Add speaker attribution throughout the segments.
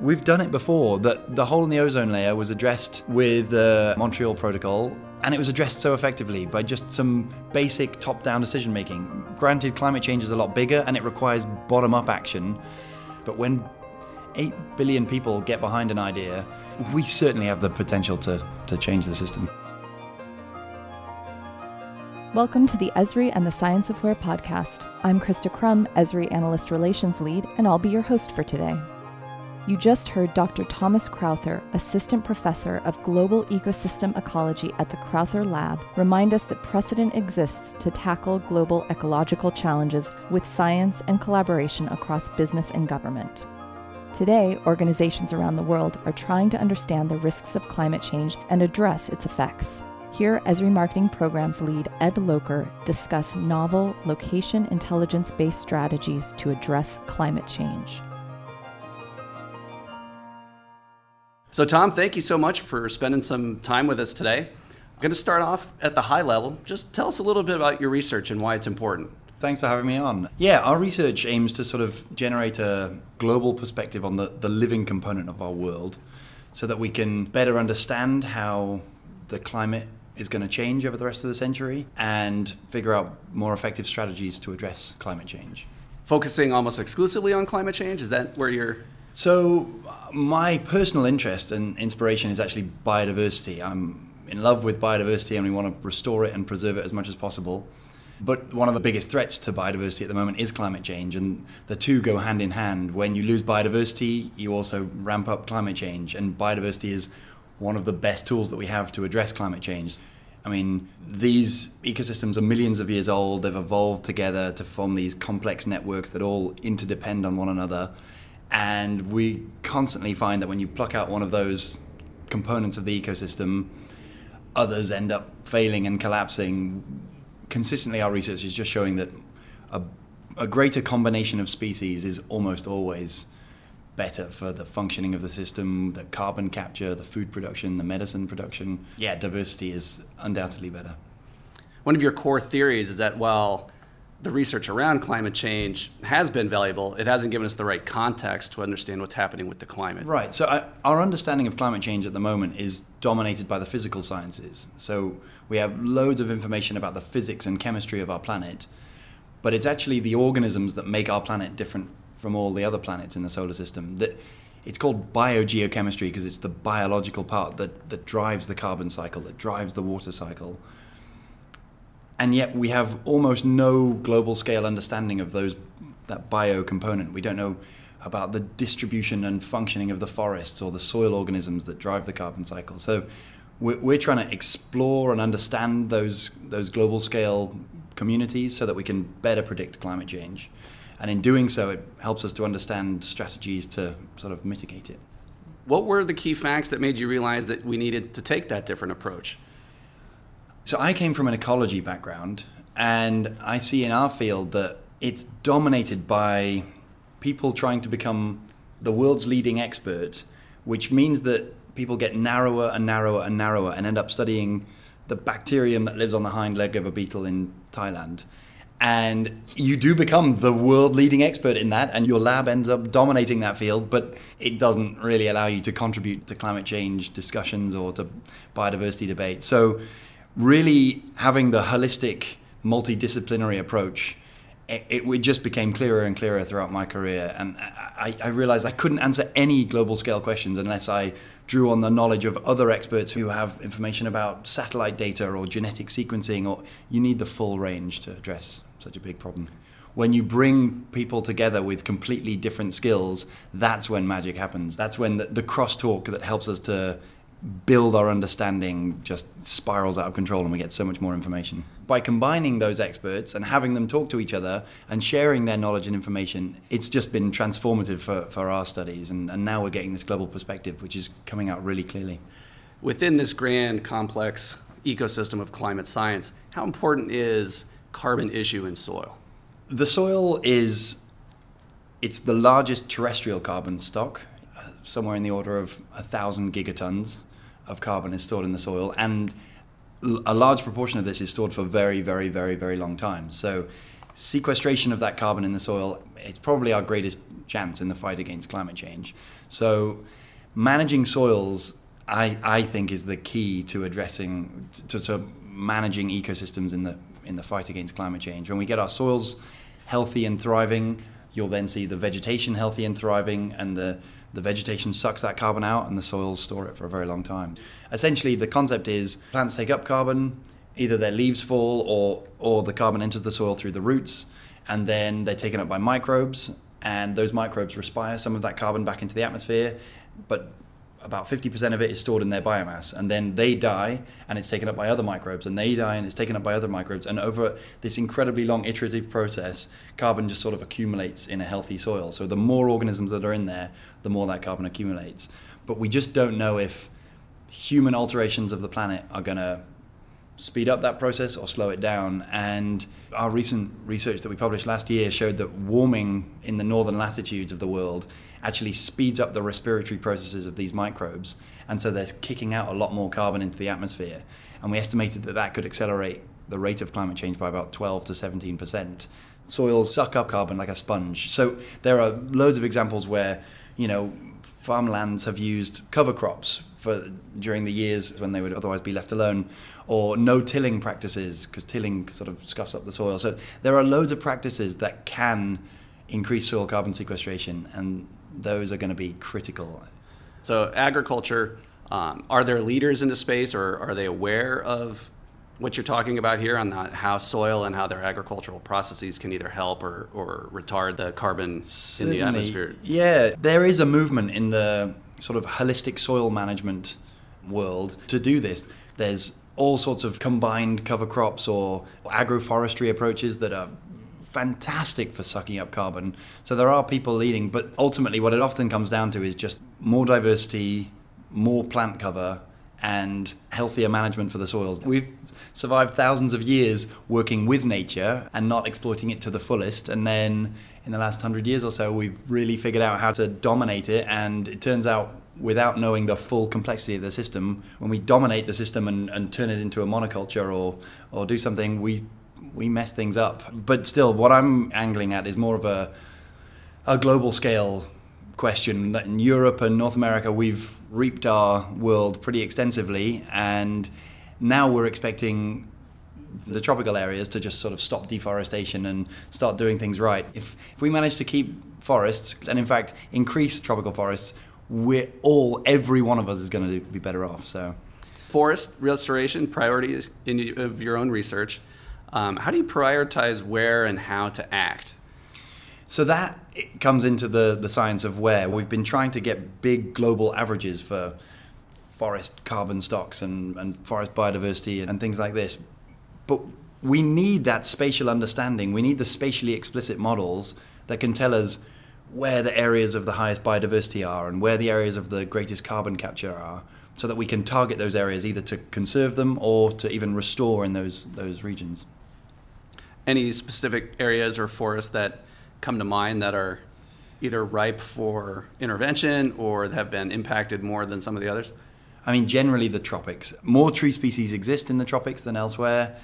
Speaker 1: We've done it before. That the hole in the ozone layer was addressed with the Montreal Protocol, and it was addressed so effectively by just some basic top-down decision making. Granted, climate change is a lot bigger and it requires bottom-up action, but when 8 billion people get behind an idea, we certainly have the potential to, to change the system.
Speaker 2: Welcome to the Esri and the Science of Where podcast. I'm Krista Crum, Esri Analyst Relations Lead, and I'll be your host for today. You just heard Dr. Thomas Crowther, Assistant Professor of Global Ecosystem Ecology at the Crowther Lab, remind us that precedent exists to tackle global ecological challenges with science and collaboration across business and government. Today, organizations around the world are trying to understand the risks of climate change and address its effects. Here, Esri Marketing Programs lead Ed Loker discuss novel, location intelligence based strategies to address climate change.
Speaker 3: So, Tom, thank you so much for spending some time with us today. I'm going to start off at the high level. Just tell us a little bit about your research and why it's important.
Speaker 1: Thanks for having me on. Yeah, our research aims to sort of generate a global perspective on the, the living component of our world so that we can better understand how the climate is going to change over the rest of the century and figure out more effective strategies to address climate change.
Speaker 3: Focusing almost exclusively on climate change, is that where you're
Speaker 1: so, my personal interest and inspiration is actually biodiversity. I'm in love with biodiversity and we want to restore it and preserve it as much as possible. But one of the biggest threats to biodiversity at the moment is climate change, and the two go hand in hand. When you lose biodiversity, you also ramp up climate change, and biodiversity is one of the best tools that we have to address climate change. I mean, these ecosystems are millions of years old, they've evolved together to form these complex networks that all interdepend on one another. And we constantly find that when you pluck out one of those components of the ecosystem, others end up failing and collapsing. Consistently, our research is just showing that a, a greater combination of species is almost always better for the functioning of the system, the carbon capture, the food production, the medicine production. Yeah, diversity is undoubtedly better.
Speaker 3: One of your core theories is that, well, the research around climate change has been valuable. It hasn't given us the right context to understand what's happening with the climate.
Speaker 1: Right. So, I, our understanding of climate change at the moment is dominated by the physical sciences. So, we have loads of information about the physics and chemistry of our planet, but it's actually the organisms that make our planet different from all the other planets in the solar system. That it's called biogeochemistry because it's the biological part that, that drives the carbon cycle, that drives the water cycle and yet we have almost no global scale understanding of those that bio component. We don't know about the distribution and functioning of the forests or the soil organisms that drive the carbon cycle. So we're, we're trying to explore and understand those those global scale communities so that we can better predict climate change. And in doing so, it helps us to understand strategies to sort of mitigate it.
Speaker 3: What were the key facts that made you realize that we needed to take that different approach?
Speaker 1: So I came from an ecology background, and I see in our field that it's dominated by people trying to become the world's leading expert, which means that people get narrower and narrower and narrower and end up studying the bacterium that lives on the hind leg of a beetle in Thailand. And you do become the world leading expert in that, and your lab ends up dominating that field, but it doesn't really allow you to contribute to climate change discussions or to biodiversity debate. So really having the holistic, multidisciplinary approach, it, it, just became clearer and clearer throughout my career. And I, I realized I couldn't answer any global scale questions unless I drew on the knowledge of other experts who have information about satellite data or genetic sequencing, or you need the full range to address such a big problem. When you bring people together with completely different skills, that's when magic happens. That's when the, the crosstalk that helps us to build our understanding just spirals out of control and we get so much more information. By combining those experts and having them talk to each other and sharing their knowledge and information, it's just been transformative for, for our studies. And, and now we're getting this global perspective, which is coming out really clearly.
Speaker 3: Within this grand, complex ecosystem of climate science, how important is carbon issue in soil?
Speaker 1: The soil is it's the largest terrestrial carbon stock, uh, somewhere in the order of a thousand gigatons of carbon is stored in the soil, and a large proportion of this is stored for very, very, very, very long time. So, sequestration of that carbon in the soil it's probably our greatest chance in the fight against climate change. So, managing soils, I, I think, is the key to addressing to, to managing ecosystems in the in the fight against climate change. When we get our soils healthy and thriving, you'll then see the vegetation healthy and thriving, and the the vegetation sucks that carbon out, and the soils store it for a very long time. Essentially, the concept is plants take up carbon, either their leaves fall or or the carbon enters the soil through the roots, and then they're taken up by microbes, and those microbes respire some of that carbon back into the atmosphere, but about 50% of it is stored in their biomass and then they die and it's taken up by other microbes and they die and it's taken up by other microbes and over this incredibly long iterative process carbon just sort of accumulates in a healthy soil. So the more organisms that are in there the more that carbon accumulates. But we just don't know if human alterations of the planet are going to speed up that process or slow it down. And our recent research that we published last year showed that warming in the northern latitudes of the world actually speeds up the respiratory processes of these microbes. And so they're kicking out a lot more carbon into the atmosphere. And we estimated that that could accelerate the rate of climate change by about 12 to 17 percent. Soils suck up carbon like a sponge. So there are loads of examples where, you know, farmlands have used cover crops for during the years when they would otherwise be left alone, or no tilling practices because tilling sort of scuffs up the soil. So there are loads of practices that can increase soil carbon sequestration, and those are going to be critical.
Speaker 3: So agriculture, um, are there leaders in the space, or are they aware of what you're talking about here on that, how soil and how their agricultural processes can either help or, or retard the carbon Certainly. in the atmosphere?
Speaker 1: Yeah, there is a movement in the sort of holistic soil management world to do this. There's all sorts of combined cover crops or agroforestry approaches that are fantastic for sucking up carbon. So there are people leading, but ultimately, what it often comes down to is just more diversity, more plant cover, and healthier management for the soils. We've survived thousands of years working with nature and not exploiting it to the fullest. And then in the last hundred years or so, we've really figured out how to dominate it. And it turns out, without knowing the full complexity of the system, when we dominate the system and, and turn it into a monoculture or, or do something, we, we mess things up. But still, what I'm angling at is more of a, a global scale question. That in Europe and North America, we've reaped our world pretty extensively, and now we're expecting the tropical areas to just sort of stop deforestation and start doing things right. If, if we manage to keep forests and, in fact, increase tropical forests, we're all, every one of us is going to be better off. So,
Speaker 3: forest restoration priorities in of your own research. Um, how do you prioritize where and how to act?
Speaker 1: So that comes into the, the science of where. We've been trying to get big global averages for forest carbon stocks and, and forest biodiversity and things like this. But we need that spatial understanding. We need the spatially explicit models that can tell us where the areas of the highest biodiversity are and where the areas of the greatest carbon capture are so that we can target those areas either to conserve them or to even restore in those those regions.
Speaker 3: Any specific areas or forests that come to mind that are either ripe for intervention or have been impacted more than some of the others?
Speaker 1: I mean, generally the tropics. More tree species exist in the tropics than elsewhere,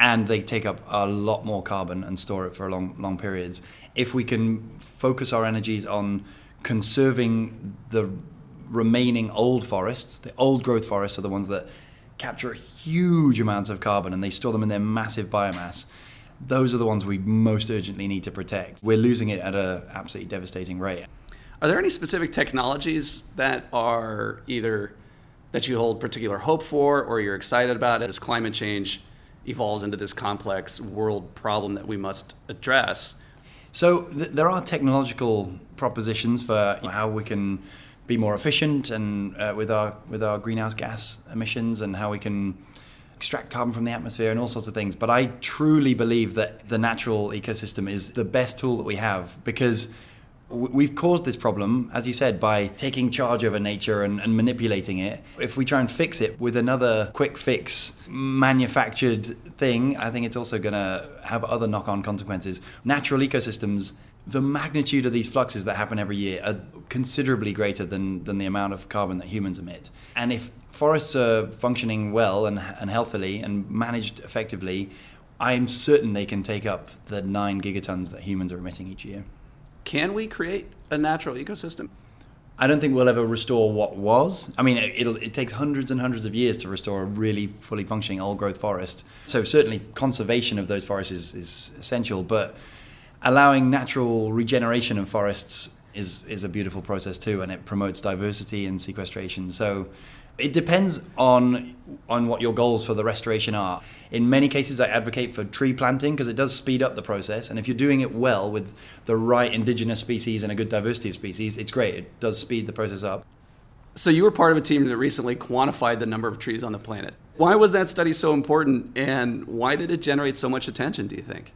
Speaker 1: and they take up a lot more carbon and store it for long, long periods. If we can focus our energies on conserving the remaining old forests, the old growth forests are the ones that capture huge amounts of carbon and they store them in their massive biomass those are the ones we most urgently need to protect. We're losing it at an absolutely devastating rate.
Speaker 3: Are there any specific technologies that are either that you hold particular hope for or you're excited about as climate change evolves into this complex world problem that we must address?
Speaker 1: So th- there are technological propositions for how we can be more efficient and uh, with our with our greenhouse gas emissions and how we can extract carbon from the atmosphere and all sorts of things. But I truly believe that the natural ecosystem is the best tool that we have because we've caused this problem, as you said, by taking charge over nature and, and, manipulating it. If we try and fix it with another quick fix manufactured thing, I think it's also going to have other knock on consequences. Natural ecosystems. The magnitude of these fluxes that happen every year are considerably greater than, than the amount of carbon that humans emit. And if forests are functioning well and, and healthily and managed effectively, I'm certain they can take up the nine gigatons that humans are emitting each year.
Speaker 3: Can we create a natural ecosystem?
Speaker 1: I don't think we'll ever restore what was. I mean, it, it takes hundreds and hundreds of years to restore a really fully functioning old growth forest. So, certainly, conservation of those forests is, is essential, but allowing natural regeneration of forests is, is a beautiful process too, and it promotes diversity and sequestration. So, it depends on on what your goals for the restoration are. In many cases, I advocate for tree planting because it does speed up the process, and if you're doing it well with the right indigenous species and a good diversity of species, it's great. It does speed the process up.
Speaker 3: So you were part of a team that recently quantified the number of trees on the planet. Why was that study so important, and why did it generate so much attention? Do you think?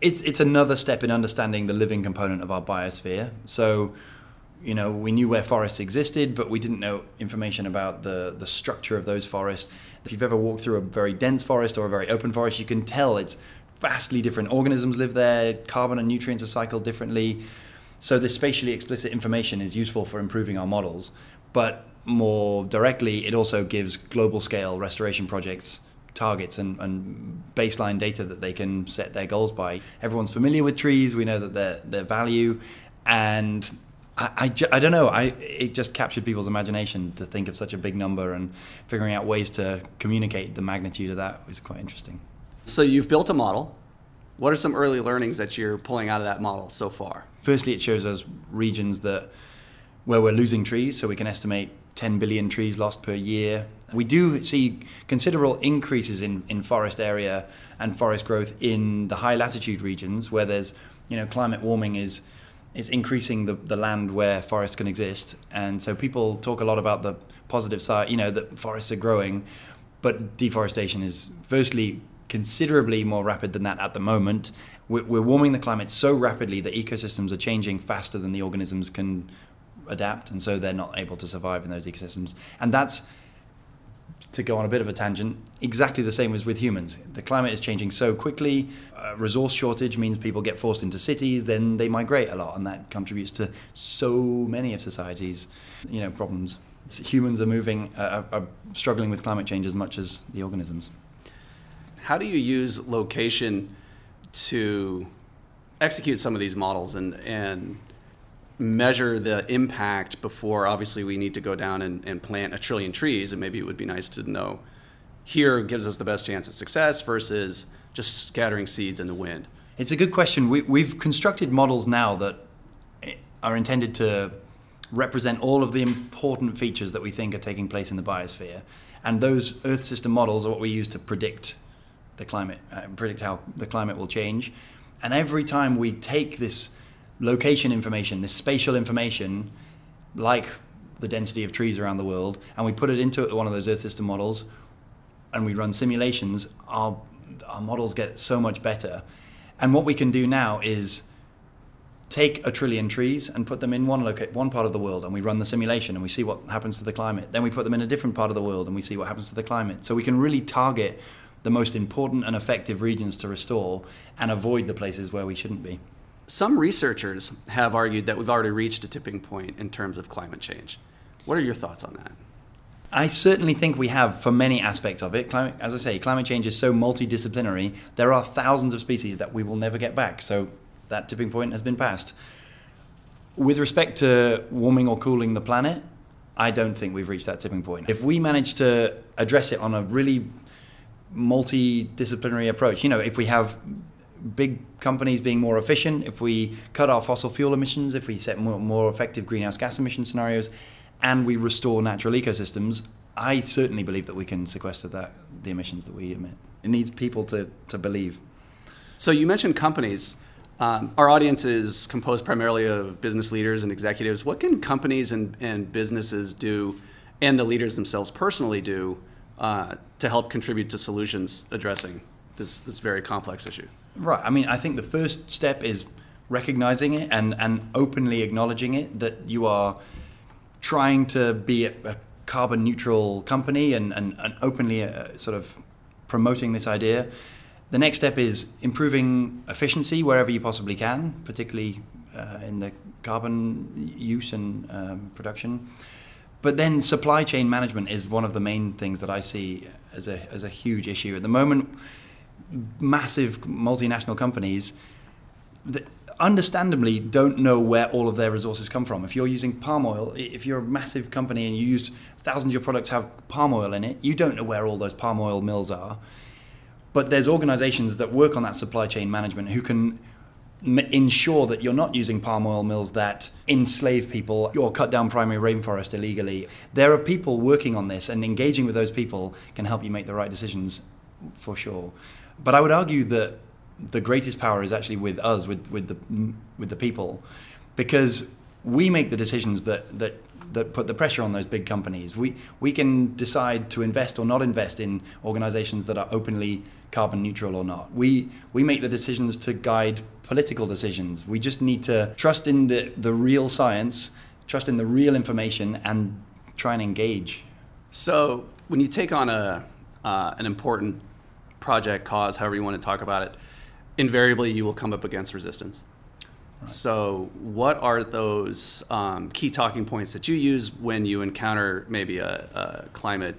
Speaker 1: It's it's another step in understanding the living component of our biosphere. So you know, we knew where forests existed, but we didn't know information about the, the structure of those forests. If you've ever walked through a very dense forest or a very open forest, you can tell it's vastly different organisms live there, carbon and nutrients are cycled differently. So this spatially explicit information is useful for improving our models, but more directly, it also gives global scale restoration projects targets and, and, baseline data that they can set their goals by. Everyone's familiar with trees. We know that their their value, and I, I, I, don't know. I it just captured people's imagination to think of such a big number and figuring out ways to communicate the magnitude of that was quite interesting.
Speaker 3: So you've built a model. What are some early learnings that you're pulling out of that model so far?
Speaker 1: Firstly, it shows us regions that where we're losing trees, so we can estimate 10 billion trees lost per year. We do see considerable increases in, in forest area and forest growth in the high latitude regions where there's, you know, climate warming is is increasing the, the land where forests can exist. And so people talk a lot about the positive side, you know, that forests are growing, but deforestation is firstly considerably more rapid than that at the moment. We're, we're warming the climate so rapidly that ecosystems are changing faster than the organisms can adapt, and so they're not able to survive in those ecosystems. And that's to go on a bit of a tangent, exactly the same as with humans. The climate is changing so quickly. Uh, resource shortage means people get forced into cities, then they migrate a lot, and that contributes to so many of society's, you know, problems. It's, humans are moving, uh, are struggling with climate change as much as the organisms.
Speaker 3: How do you use location to execute some of these models and and measure the impact before obviously we need to go down and, and plant a trillion trees and maybe it would be nice to know here gives us the best chance of success versus just scattering seeds in the wind.
Speaker 1: It's a good question. We, we've constructed models now that are intended to represent all of the important features that we think are taking place in the biosphere. And those earth system models are what we use to predict the climate uh, predict how the climate will change. And every time we take this location information, this spatial information, like the density of trees around the world, and we put it into one of those Earth system models, and we run simulations, our, our models get so much better. And what we can do now is take a trillion trees and put them in one loca- one part of the world, and we run the simulation, and we see what happens to the climate. Then we put them in a different part of the world, and we see what happens to the climate. So we can really target the most important and effective regions to restore and avoid the places where we shouldn't be.
Speaker 3: Some researchers have argued that we've already reached a tipping point in terms of climate change. What are your thoughts on that?
Speaker 1: I certainly think we have for many aspects of it. Climate, as I say, climate change is so multidisciplinary. There are thousands of species that we will never get back. So that tipping point has been passed. With respect to warming or cooling the planet, I don't think we've reached that tipping point. If we manage to address it on a really multidisciplinary approach, you know, if we have big companies being more efficient, if we cut our fossil fuel emissions, if we set more, more effective greenhouse gas emission scenarios, and we restore natural ecosystems, I certainly believe that we can sequester that the emissions that we emit. It needs people to, to believe.
Speaker 3: So you mentioned companies. Um, our audience is composed primarily of business leaders and executives. What can companies and, and businesses do, and the leaders themselves personally do, uh, to help contribute to solutions addressing this, this very complex issue?
Speaker 1: Right. I mean, I think the first step is recognizing it and, and openly acknowledging it that you are trying to be a, carbon neutral company and, and, and openly uh, sort of promoting this idea. The next step is improving efficiency wherever you possibly can, particularly uh, in the carbon use and um, production. But then supply chain management is one of the main things that I see as a, as a huge issue. At the moment, massive multinational companies that understandably don't know where all of their resources come from. If you're using palm oil, if you're a massive company and you use thousands of your products have palm oil in it, you don't know where all those palm oil mills are. But there's organizations that work on that supply chain management who can ensure that you're not using palm oil mills that enslave people or cut down primary rainforest illegally. There are people working on this, and engaging with those people can help you make the right decisions for sure. But I would argue that the greatest power is actually with us, with, with, the, with the people, because we make the decisions that, that that put the pressure on those big companies. We we can decide to invest or not invest in organizations that are openly carbon neutral or not. We we make the decisions to guide political decisions. We just need to trust in the, the real science, trust in the real information and try and engage.
Speaker 3: So when you take on a uh, an important project, cause, however you want to talk about it, invariably you will come up against resistance. So, what are those um, key talking points that you use when you encounter maybe a, a climate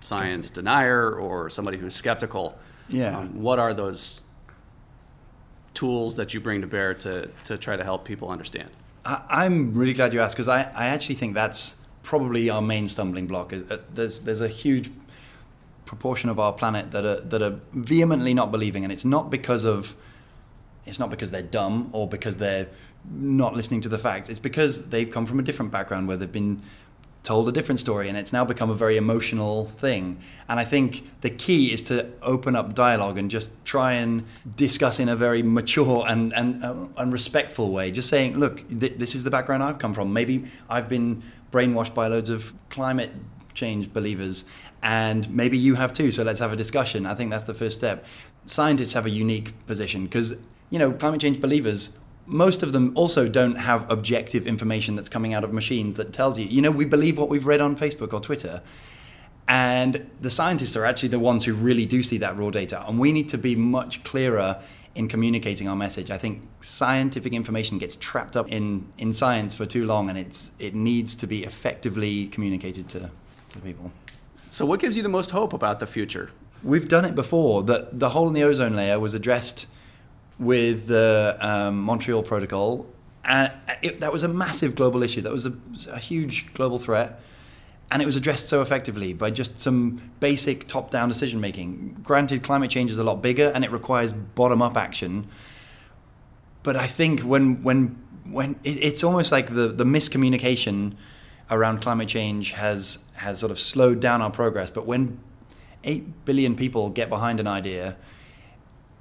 Speaker 3: science denier or somebody who's skeptical?
Speaker 1: Yeah.
Speaker 3: Um, what are those tools that you bring to bear to, to try to help people understand?
Speaker 1: I, am really glad you asked because I, I actually think that's probably our main stumbling block. Is uh, there's there's a huge proportion of our planet that are that are vehemently not believing, and it's not because of it's not because they're dumb or because they're not listening to the facts. It's because they've come from a different background where they've been told a different story and it's now become a very emotional thing. And I think the key is to open up dialogue and just try and discuss in a very mature and, and, uh, and respectful way. Just saying, look, th- this is the background I've come from. Maybe I've been brainwashed by loads of climate change believers and maybe you have too so let's have a discussion i think that's the first step scientists have a unique position because you know, climate change believers, most of them also don't have objective information that's coming out of machines that tells you, you know, we believe what we've read on Facebook or Twitter. And the scientists are actually the ones who really do see that raw data. And we need to be much clearer in communicating our message. I think scientific information gets trapped up in, in science for too long and it's, it needs to be effectively communicated to, to people.
Speaker 3: So, what gives you the most hope about the future?
Speaker 1: We've done it before. The, the hole in the ozone layer was addressed with the um, Montreal Protocol. And it, that was a massive global issue. That was a, a, huge global threat. And it was addressed so effectively by just some basic top down decision making. Granted, climate change is a lot bigger and it requires bottom up action. But I think when, when, when it, it's almost like the, the miscommunication around climate change has, has sort of slowed down our progress. But when 8 billion people get behind an idea,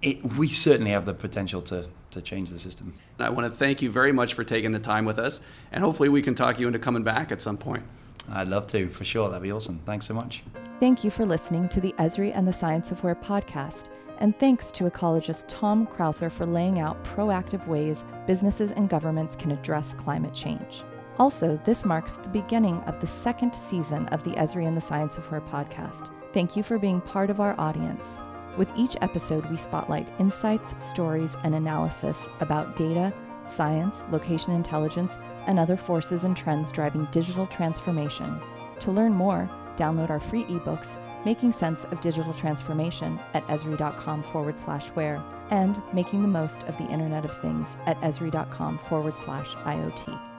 Speaker 1: it, we certainly have the potential to, to change the system.
Speaker 3: I want to thank you very much for taking the time with us, and hopefully we can talk you into coming back at some point.
Speaker 1: I'd love to, for sure. That'd be awesome. Thanks so much.
Speaker 2: Thank you for listening to the Esri and the Science of Where podcast, and thanks to ecologist Tom Crowther for laying out proactive ways businesses and governments can address climate change. Also, this marks the beginning of the second season of the Esri and the Science of Where podcast. Thank you for being part of our audience. With each episode, we spotlight insights, stories, and analysis about data, science, location intelligence, and other forces and trends driving digital transformation. To learn more, download our free ebooks, Making Sense of Digital Transformation at Esri.com forward slash where, and Making the Most of the Internet of Things at Esri.com forward slash IoT.